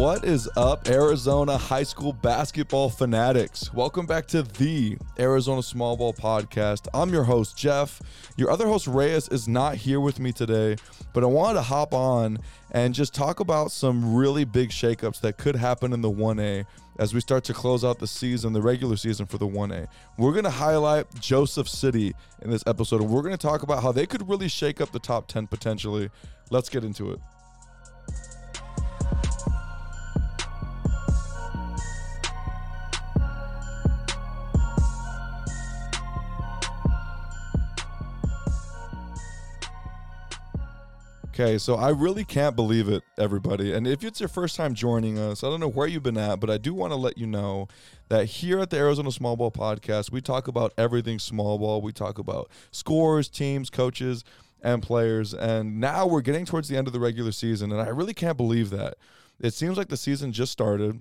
What is up, Arizona high school basketball fanatics? Welcome back to the Arizona Small Ball Podcast. I'm your host, Jeff. Your other host, Reyes, is not here with me today, but I wanted to hop on and just talk about some really big shakeups that could happen in the 1A as we start to close out the season, the regular season for the 1A. We're going to highlight Joseph City in this episode, and we're going to talk about how they could really shake up the top 10 potentially. Let's get into it. Okay, so I really can't believe it, everybody. And if it's your first time joining us, I don't know where you've been at, but I do want to let you know that here at the Arizona Small Ball Podcast, we talk about everything small ball. We talk about scores, teams, coaches, and players. And now we're getting towards the end of the regular season, and I really can't believe that. It seems like the season just started.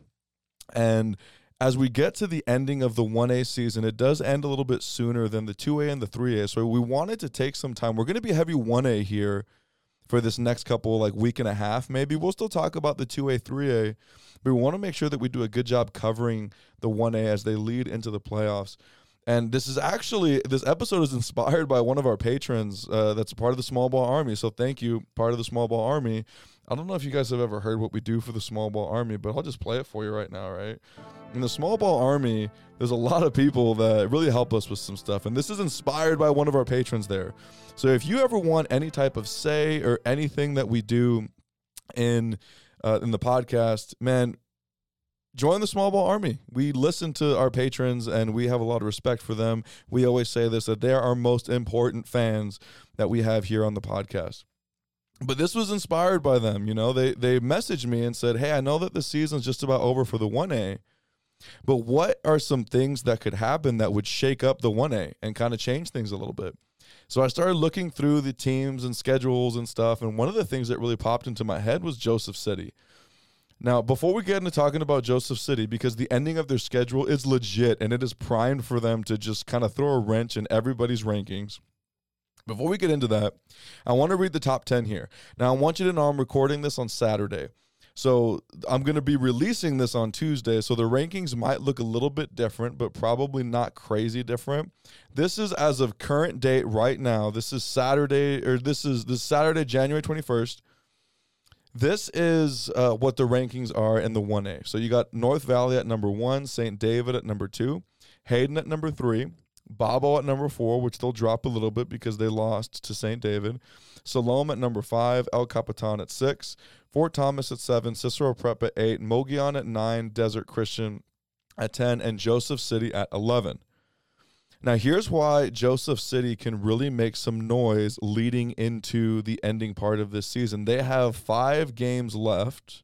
And as we get to the ending of the 1A season, it does end a little bit sooner than the 2A and the 3A. So we wanted to take some time. We're going to be heavy 1A here for this next couple like week and a half maybe. We'll still talk about the 2a 3a but we want to make sure that we do a good job covering the 1a as they lead into the playoffs. And this is actually this episode is inspired by one of our patrons uh, that's part of the small ball army. So thank you part of the small ball army. I don't know if you guys have ever heard what we do for the small ball army but i'll just play it for you right now right in the small ball army there's a lot of people that really help us with some stuff and this is inspired by one of our patrons there so if you ever want any type of say or anything that we do in uh, in the podcast, man, join the small ball army. We listen to our patrons and we have a lot of respect for them. We always say this that they're our most important fans that we have here on the podcast. But this was inspired by them, you know. They they messaged me and said, "Hey, I know that the season's just about over for the 1A, but what are some things that could happen that would shake up the 1A and kind of change things a little bit?" So I started looking through the teams and schedules and stuff. And one of the things that really popped into my head was Joseph City. Now, before we get into talking about Joseph City, because the ending of their schedule is legit and it is primed for them to just kind of throw a wrench in everybody's rankings. Before we get into that, I want to read the top 10 here. Now, I want you to know I'm recording this on Saturday. So I'm going to be releasing this on Tuesday. So the rankings might look a little bit different, but probably not crazy different. This is as of current date right now. This is Saturday, or this is this Saturday, January 21st. This is uh, what the rankings are in the 1A. So you got North Valley at number one, St. David at number two, Hayden at number three, Bobo at number four, which they'll drop a little bit because they lost to St. David. Salome at number five, El Capitan at six, Fort Thomas at seven, Cicero Prep at eight, Mogollon at nine, Desert Christian at 10, and Joseph City at 11. Now, here's why Joseph City can really make some noise leading into the ending part of this season. They have five games left.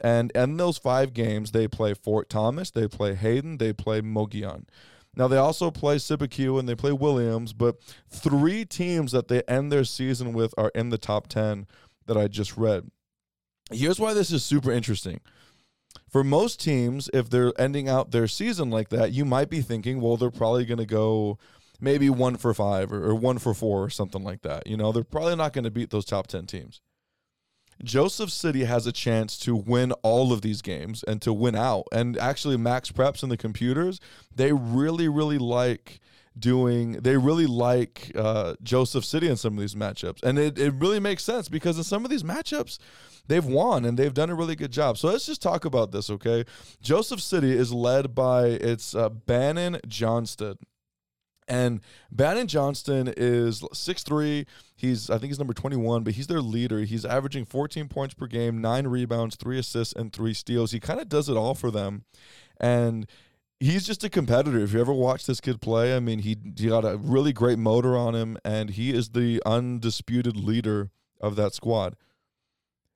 And in those five games, they play Fort Thomas, they play Hayden, they play Mogollon. Now they also play Cibecue and they play Williams, but three teams that they end their season with are in the top 10 that I just read. Here's why this is super interesting. For most teams, if they're ending out their season like that, you might be thinking, well, they're probably going to go maybe one for five or, or, one for four or something like that. You know, they're probably not going to beat those top 10 teams. Joseph City has a chance to win all of these games and to win out. And actually, Max Preps and the computers, they really, really like doing they really like uh, Joseph City in some of these matchups. And it, it really makes sense because in some of these matchups, they've won and they've done a really good job. So let's just talk about this, okay? Joseph City is led by it's uh, Bannon Johnston. And Bannon Johnston is 6'3. He's, I think he's number 21, but he's their leader. He's averaging 14 points per game, nine rebounds, three assists, and three steals. He kind of does it all for them. And he's just a competitor. If you ever watch this kid play, I mean, he, he got a really great motor on him, and he is the undisputed leader of that squad.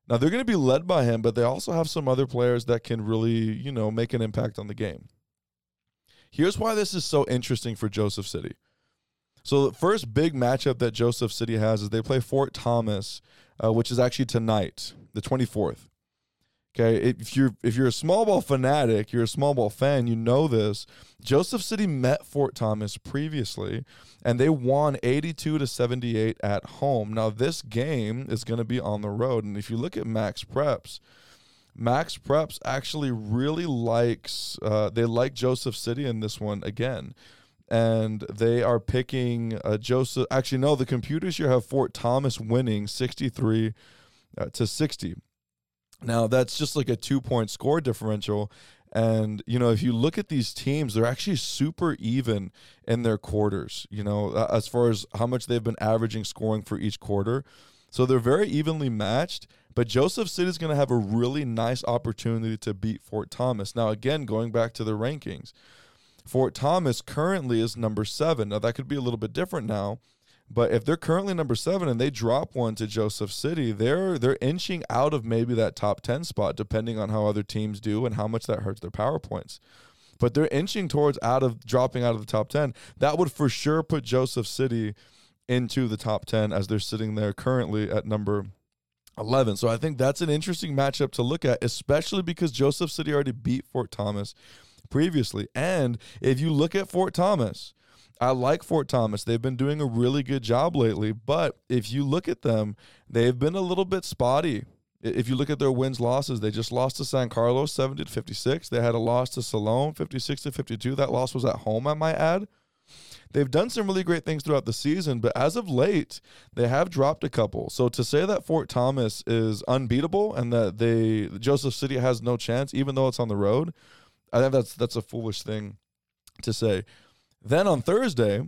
Now, they're going to be led by him, but they also have some other players that can really, you know, make an impact on the game. Here's why this is so interesting for Joseph City. So the first big matchup that Joseph City has is they play Fort Thomas, uh, which is actually tonight, the 24th. Okay, if you're if you're a small ball fanatic, you're a small ball fan, you know this. Joseph City met Fort Thomas previously, and they won 82 to 78 at home. Now this game is going to be on the road, and if you look at Max Preps, Max Preps actually really likes uh, they like Joseph City in this one again, and they are picking uh, Joseph. Actually, no, the computers here have Fort Thomas winning sixty three uh, to sixty. Now that's just like a two point score differential. And, you know, if you look at these teams, they're actually super even in their quarters, you know, as far as how much they've been averaging scoring for each quarter. So they're very evenly matched. But Joseph City is going to have a really nice opportunity to beat Fort Thomas. Now, again, going back to the rankings, Fort Thomas currently is number seven. Now, that could be a little bit different now. But if they're currently number seven and they drop one to Joseph City, they're they're inching out of maybe that top ten spot, depending on how other teams do and how much that hurts their power points. But they're inching towards out of dropping out of the top ten. That would for sure put Joseph City into the top ten as they're sitting there currently at number 11. So I think that's an interesting matchup to look at, especially because Joseph City already beat Fort Thomas previously. And if you look at Fort Thomas, I like Fort Thomas. They've been doing a really good job lately, but if you look at them, they've been a little bit spotty. If you look at their wins losses, they just lost to San Carlos 70 to 56. They had a loss to Salome 56 to 52. That loss was at home, I might add. They've done some really great things throughout the season, but as of late, they have dropped a couple. So to say that Fort Thomas is unbeatable and that they Joseph City has no chance, even though it's on the road, I think that's that's a foolish thing to say. Then on Thursday,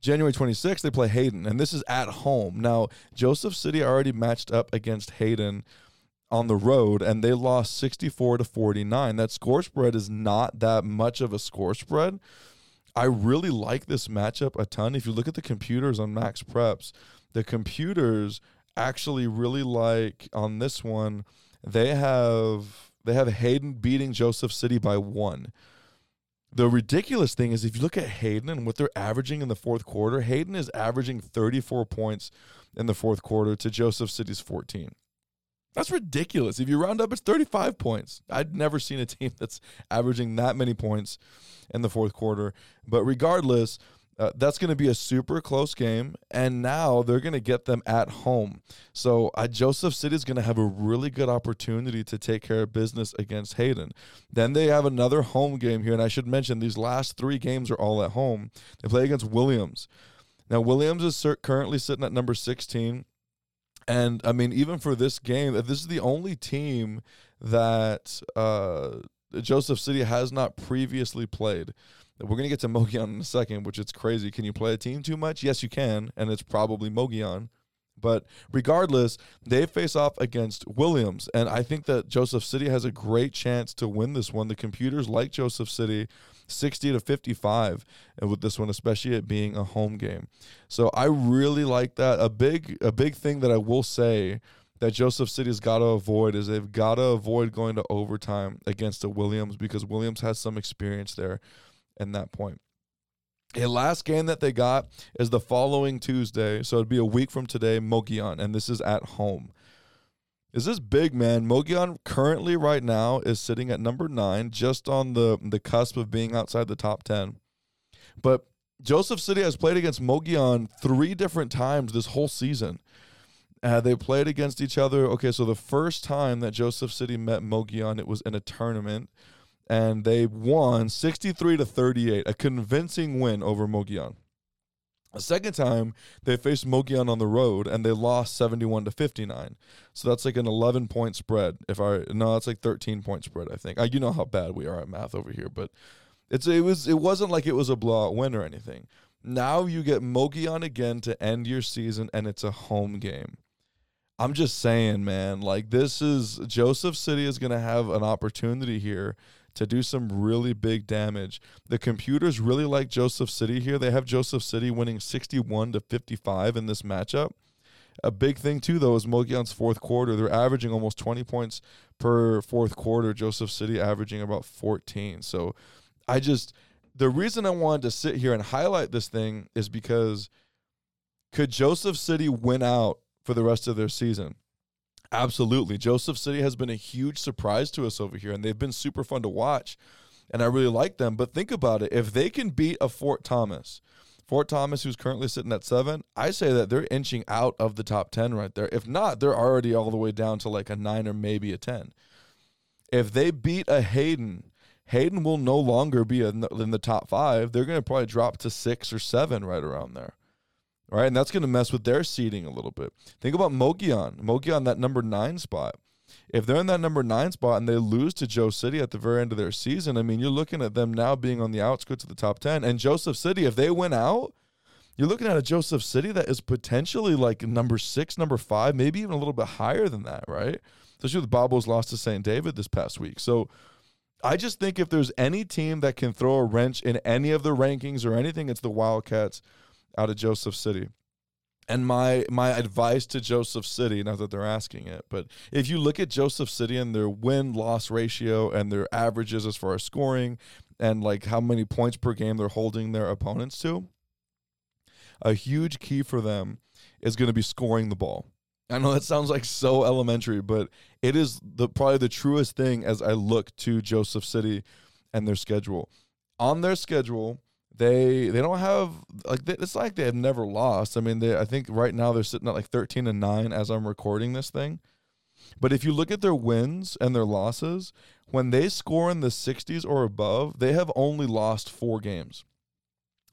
January 26th, they play Hayden, and this is at home. Now, Joseph City already matched up against Hayden on the road, and they lost 64 to 49. That score spread is not that much of a score spread. I really like this matchup a ton. If you look at the computers on Max Preps, the computers actually really like on this one, they have they have Hayden beating Joseph City by one. The ridiculous thing is, if you look at Hayden and what they're averaging in the fourth quarter, Hayden is averaging 34 points in the fourth quarter to Joseph City's 14. That's ridiculous. If you round up, it's 35 points. I'd never seen a team that's averaging that many points in the fourth quarter. But regardless, uh, that's going to be a super close game, and now they're going to get them at home. So uh, Joseph City is going to have a really good opportunity to take care of business against Hayden. Then they have another home game here, and I should mention these last three games are all at home. They play against Williams. Now Williams is currently sitting at number 16, and I mean even for this game, this is the only team that uh, Joseph City has not previously played. We're to get to Mogollon in a second, which is crazy. Can you play a team too much? Yes, you can, and it's probably Mogollon. But regardless, they face off against Williams. And I think that Joseph City has a great chance to win this one. The computers like Joseph City 60 to 55 and with this one especially it being a home game. So I really like that. A big a big thing that I will say that Joseph City's got to avoid is they've got to avoid going to overtime against the Williams because Williams has some experience there in that point. A last game that they got is the following Tuesday, so it'd be a week from today, Mogollon, and this is at home. Is this big man? Mogollon currently right now is sitting at number nine, just on the the cusp of being outside the top ten. But Joseph City has played against Mogollon three different times this whole season. Uh, they played against each other. Okay, so the first time that Joseph City met Mogollon, it was in a tournament, and they won 63 to 38, a convincing win over Mogollon. The second time they faced Mogollon on the road and they lost 71 to 59. So that's like an 11 point spread. If I no, that's like 13 point spread. I think. You know how bad we are at math over here, but it's it was it wasn't like it was a blowout win or anything. Now you get Mogollon again to end your season, and it's a home game. I'm just saying, man, like this is Joseph City is going to have an opportunity here to do some really big damage. The computers really like Joseph City here. They have Joseph City winning 61 to 55 in this matchup. A big thing too, though, is Mogollon's fourth quarter. They're averaging almost 20 points per fourth quarter. Joseph City averaging about 14. So, I just the reason I wanted to sit here and highlight this thing is because could Joseph City win out for the rest of their season. Absolutely. Joseph City has been a huge surprise to us over here, and they've been super fun to watch. And I really like them. But think about it if they can beat a Fort Thomas, Fort Thomas, who's currently sitting at seven, I say that they're inching out of the top 10 right there. If not, they're already all the way down to like a nine or maybe a 10. If they beat a Hayden, Hayden will no longer be in the, in the top five. They're going to probably drop to six or seven right around there. Right. And that's going to mess with their seeding a little bit. Think about Mogollon. Mogollon, that number nine spot. If they're in that number nine spot and they lose to Joe City at the very end of their season, I mean, you're looking at them now being on the outskirts of the top 10. And Joseph City, if they win out, you're looking at a Joseph City that is potentially like number six, number five, maybe even a little bit higher than that, right? Especially with Bobos lost to St. David this past week. So I just think if there's any team that can throw a wrench in any of the rankings or anything, it's the Wildcats out of Joseph City. And my my advice to Joseph City, not that they're asking it, but if you look at Joseph City and their win loss ratio and their averages as far as scoring and like how many points per game they're holding their opponents to, a huge key for them is going to be scoring the ball. I know that sounds like so elementary, but it is the probably the truest thing as I look to Joseph City and their schedule. On their schedule, they they don't have like they, it's like they have never lost. I mean, they I think right now they're sitting at like 13 and 9 as I'm recording this thing. But if you look at their wins and their losses, when they score in the 60s or above, they have only lost 4 games.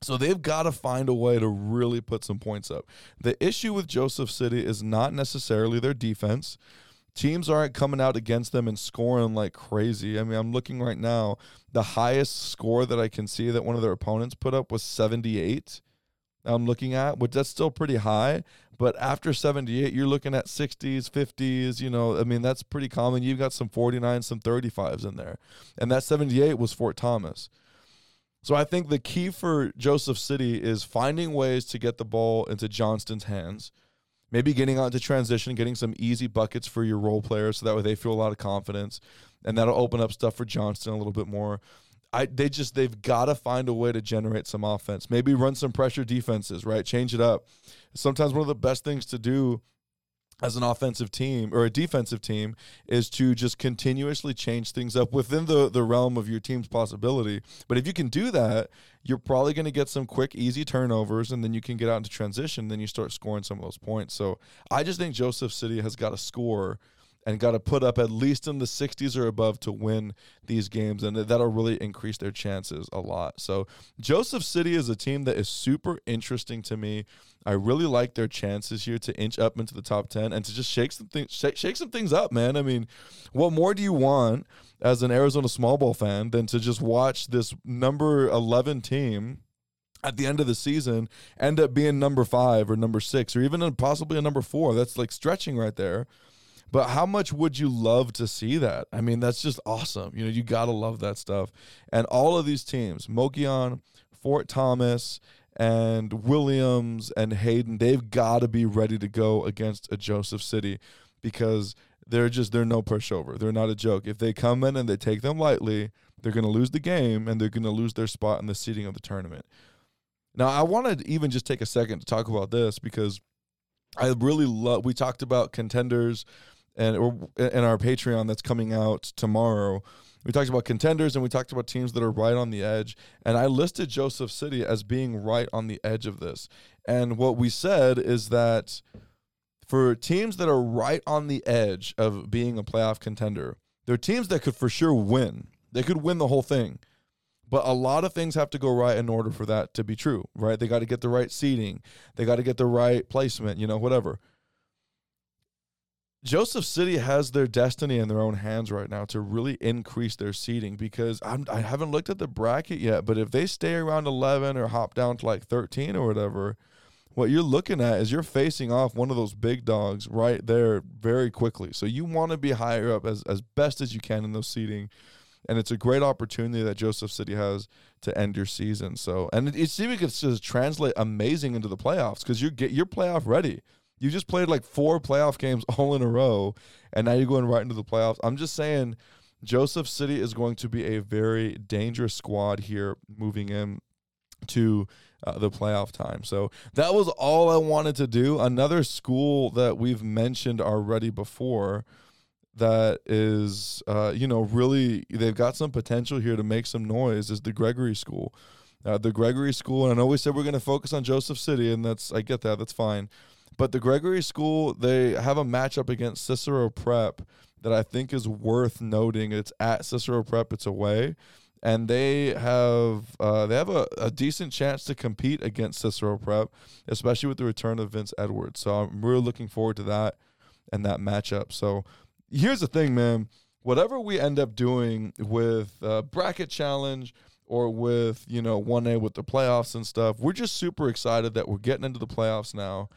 So they've got to find a way to really put some points up. The issue with Joseph City is not necessarily their defense. Teams aren't coming out against them and scoring like crazy. I mean, I'm looking right now. The highest score that I can see that one of their opponents put up was 78. I'm looking at, which that's still pretty high. But after 78, you're looking at 60s, 50s. You know, I mean, that's pretty common. You've got some 49s, some 35s in there. And that 78 was Fort Thomas. So I think the key for Joseph City is finding ways to get the ball into Johnston's hands. Maybe getting out into transition, getting some easy buckets for your role players so that way they feel a lot of confidence. And that'll open up stuff for Johnston a little bit more. I they just they've got to find a way to generate some offense. Maybe run some pressure defenses, right? Change it up. Sometimes one of the best things to do as an offensive team or a defensive team is to just continuously change things up within the, the realm of your team's possibility. But if you can do that, you're probably going to get some quick, easy turnovers, and then you can get out into transition. Then you start scoring some of those points. So I just think Joseph City has got to score and got to put up at least in the 60s or above to win these games and that'll really increase their chances a lot. So Joseph City is a team that is super interesting to me. I really like their chances here to inch up into the top 10 and to just shake some things shake, shake some things up, man. I mean, what more do you want as an Arizona small ball fan than to just watch this number 11 team at the end of the season end up being number 5 or number 6 or even possibly a number 4. That's like stretching right there but how much would you love to see that? I mean, that's just awesome. You know, you got to love that stuff. And all of these teams, Mogollon, Fort Thomas, and Williams and Hayden, they've got to be ready to go against a Joseph City because they're just they're no pushover. They're not a joke. If they come in and they take them lightly, they're going to lose the game and they're going to lose their spot in the seating of the tournament. Now, I want to even just take a second to talk about this because I really love. We talked about contenders and or in our Patreon that's coming out tomorrow. We talked about contenders and we talked about teams that are right on the edge. And I listed Joseph City as being right on the edge of this. And what we said is that for teams that are right on the edge of being a playoff contender, they're teams that could for sure win. They could win the whole thing. But a lot of things have to go right in order for that to be true, right? They got to get the right seating, they got to get the right placement, you know, whatever. Joseph City has their destiny in their own hands right now to really increase their seating because I'm, I have not looked at the bracket yet, but if they stay around 11 or hop down to like 13 or whatever, what you're looking at is you're facing off one of those big dogs right there very quickly. So you want to be higher up as, as best as you can in those seating. And it's a great opportunity that Joseph City has to end your season. So, and it, it seems like it's just translate amazing into the playoffs because you're get you're playoff ready. You just played like four playoff games all in a row, and now you're going right into the playoffs. I'm just saying, Joseph City is going to be a very dangerous squad here moving in to uh, the playoff time. So that was all I wanted to do. Another school that we've mentioned already before that is, uh, you know, really, they've got some potential here to make some noise is the Gregory School. Uh, the Gregory School, and I know we said we're going to focus on Joseph City, and that's, I get that, that's fine. But the Gregory School, they have a matchup against Cicero Prep that I think is worth noting. It's at Cicero Prep. It's away, and they have uh, they have a, a decent chance to compete against Cicero Prep, especially with the return of Vince Edwards. So I'm really looking forward to that and that matchup. So here's the thing, man. Whatever we end up doing with uh, bracket challenge or with you know one A with the playoffs and stuff, we're just super excited that we're getting into the playoffs now.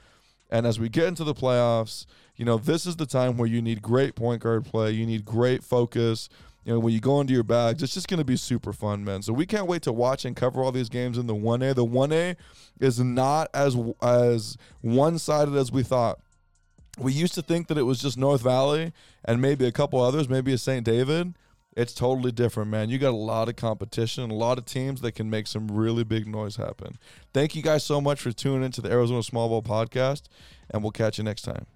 And as we get into the playoffs, you know, this is the time where you need great point guard play. You need great focus. You know, when you go into your bags, it's just going to be super fun, man. So we can't wait to watch and cover all these games in the 1A. The 1A is not as as one-sided as we thought. We used to think that it was just North Valley and maybe a couple others, maybe a St. David. It's totally different, man. You got a lot of competition, and a lot of teams that can make some really big noise happen. Thank you guys so much for tuning into the Arizona Small Ball podcast, and we'll catch you next time.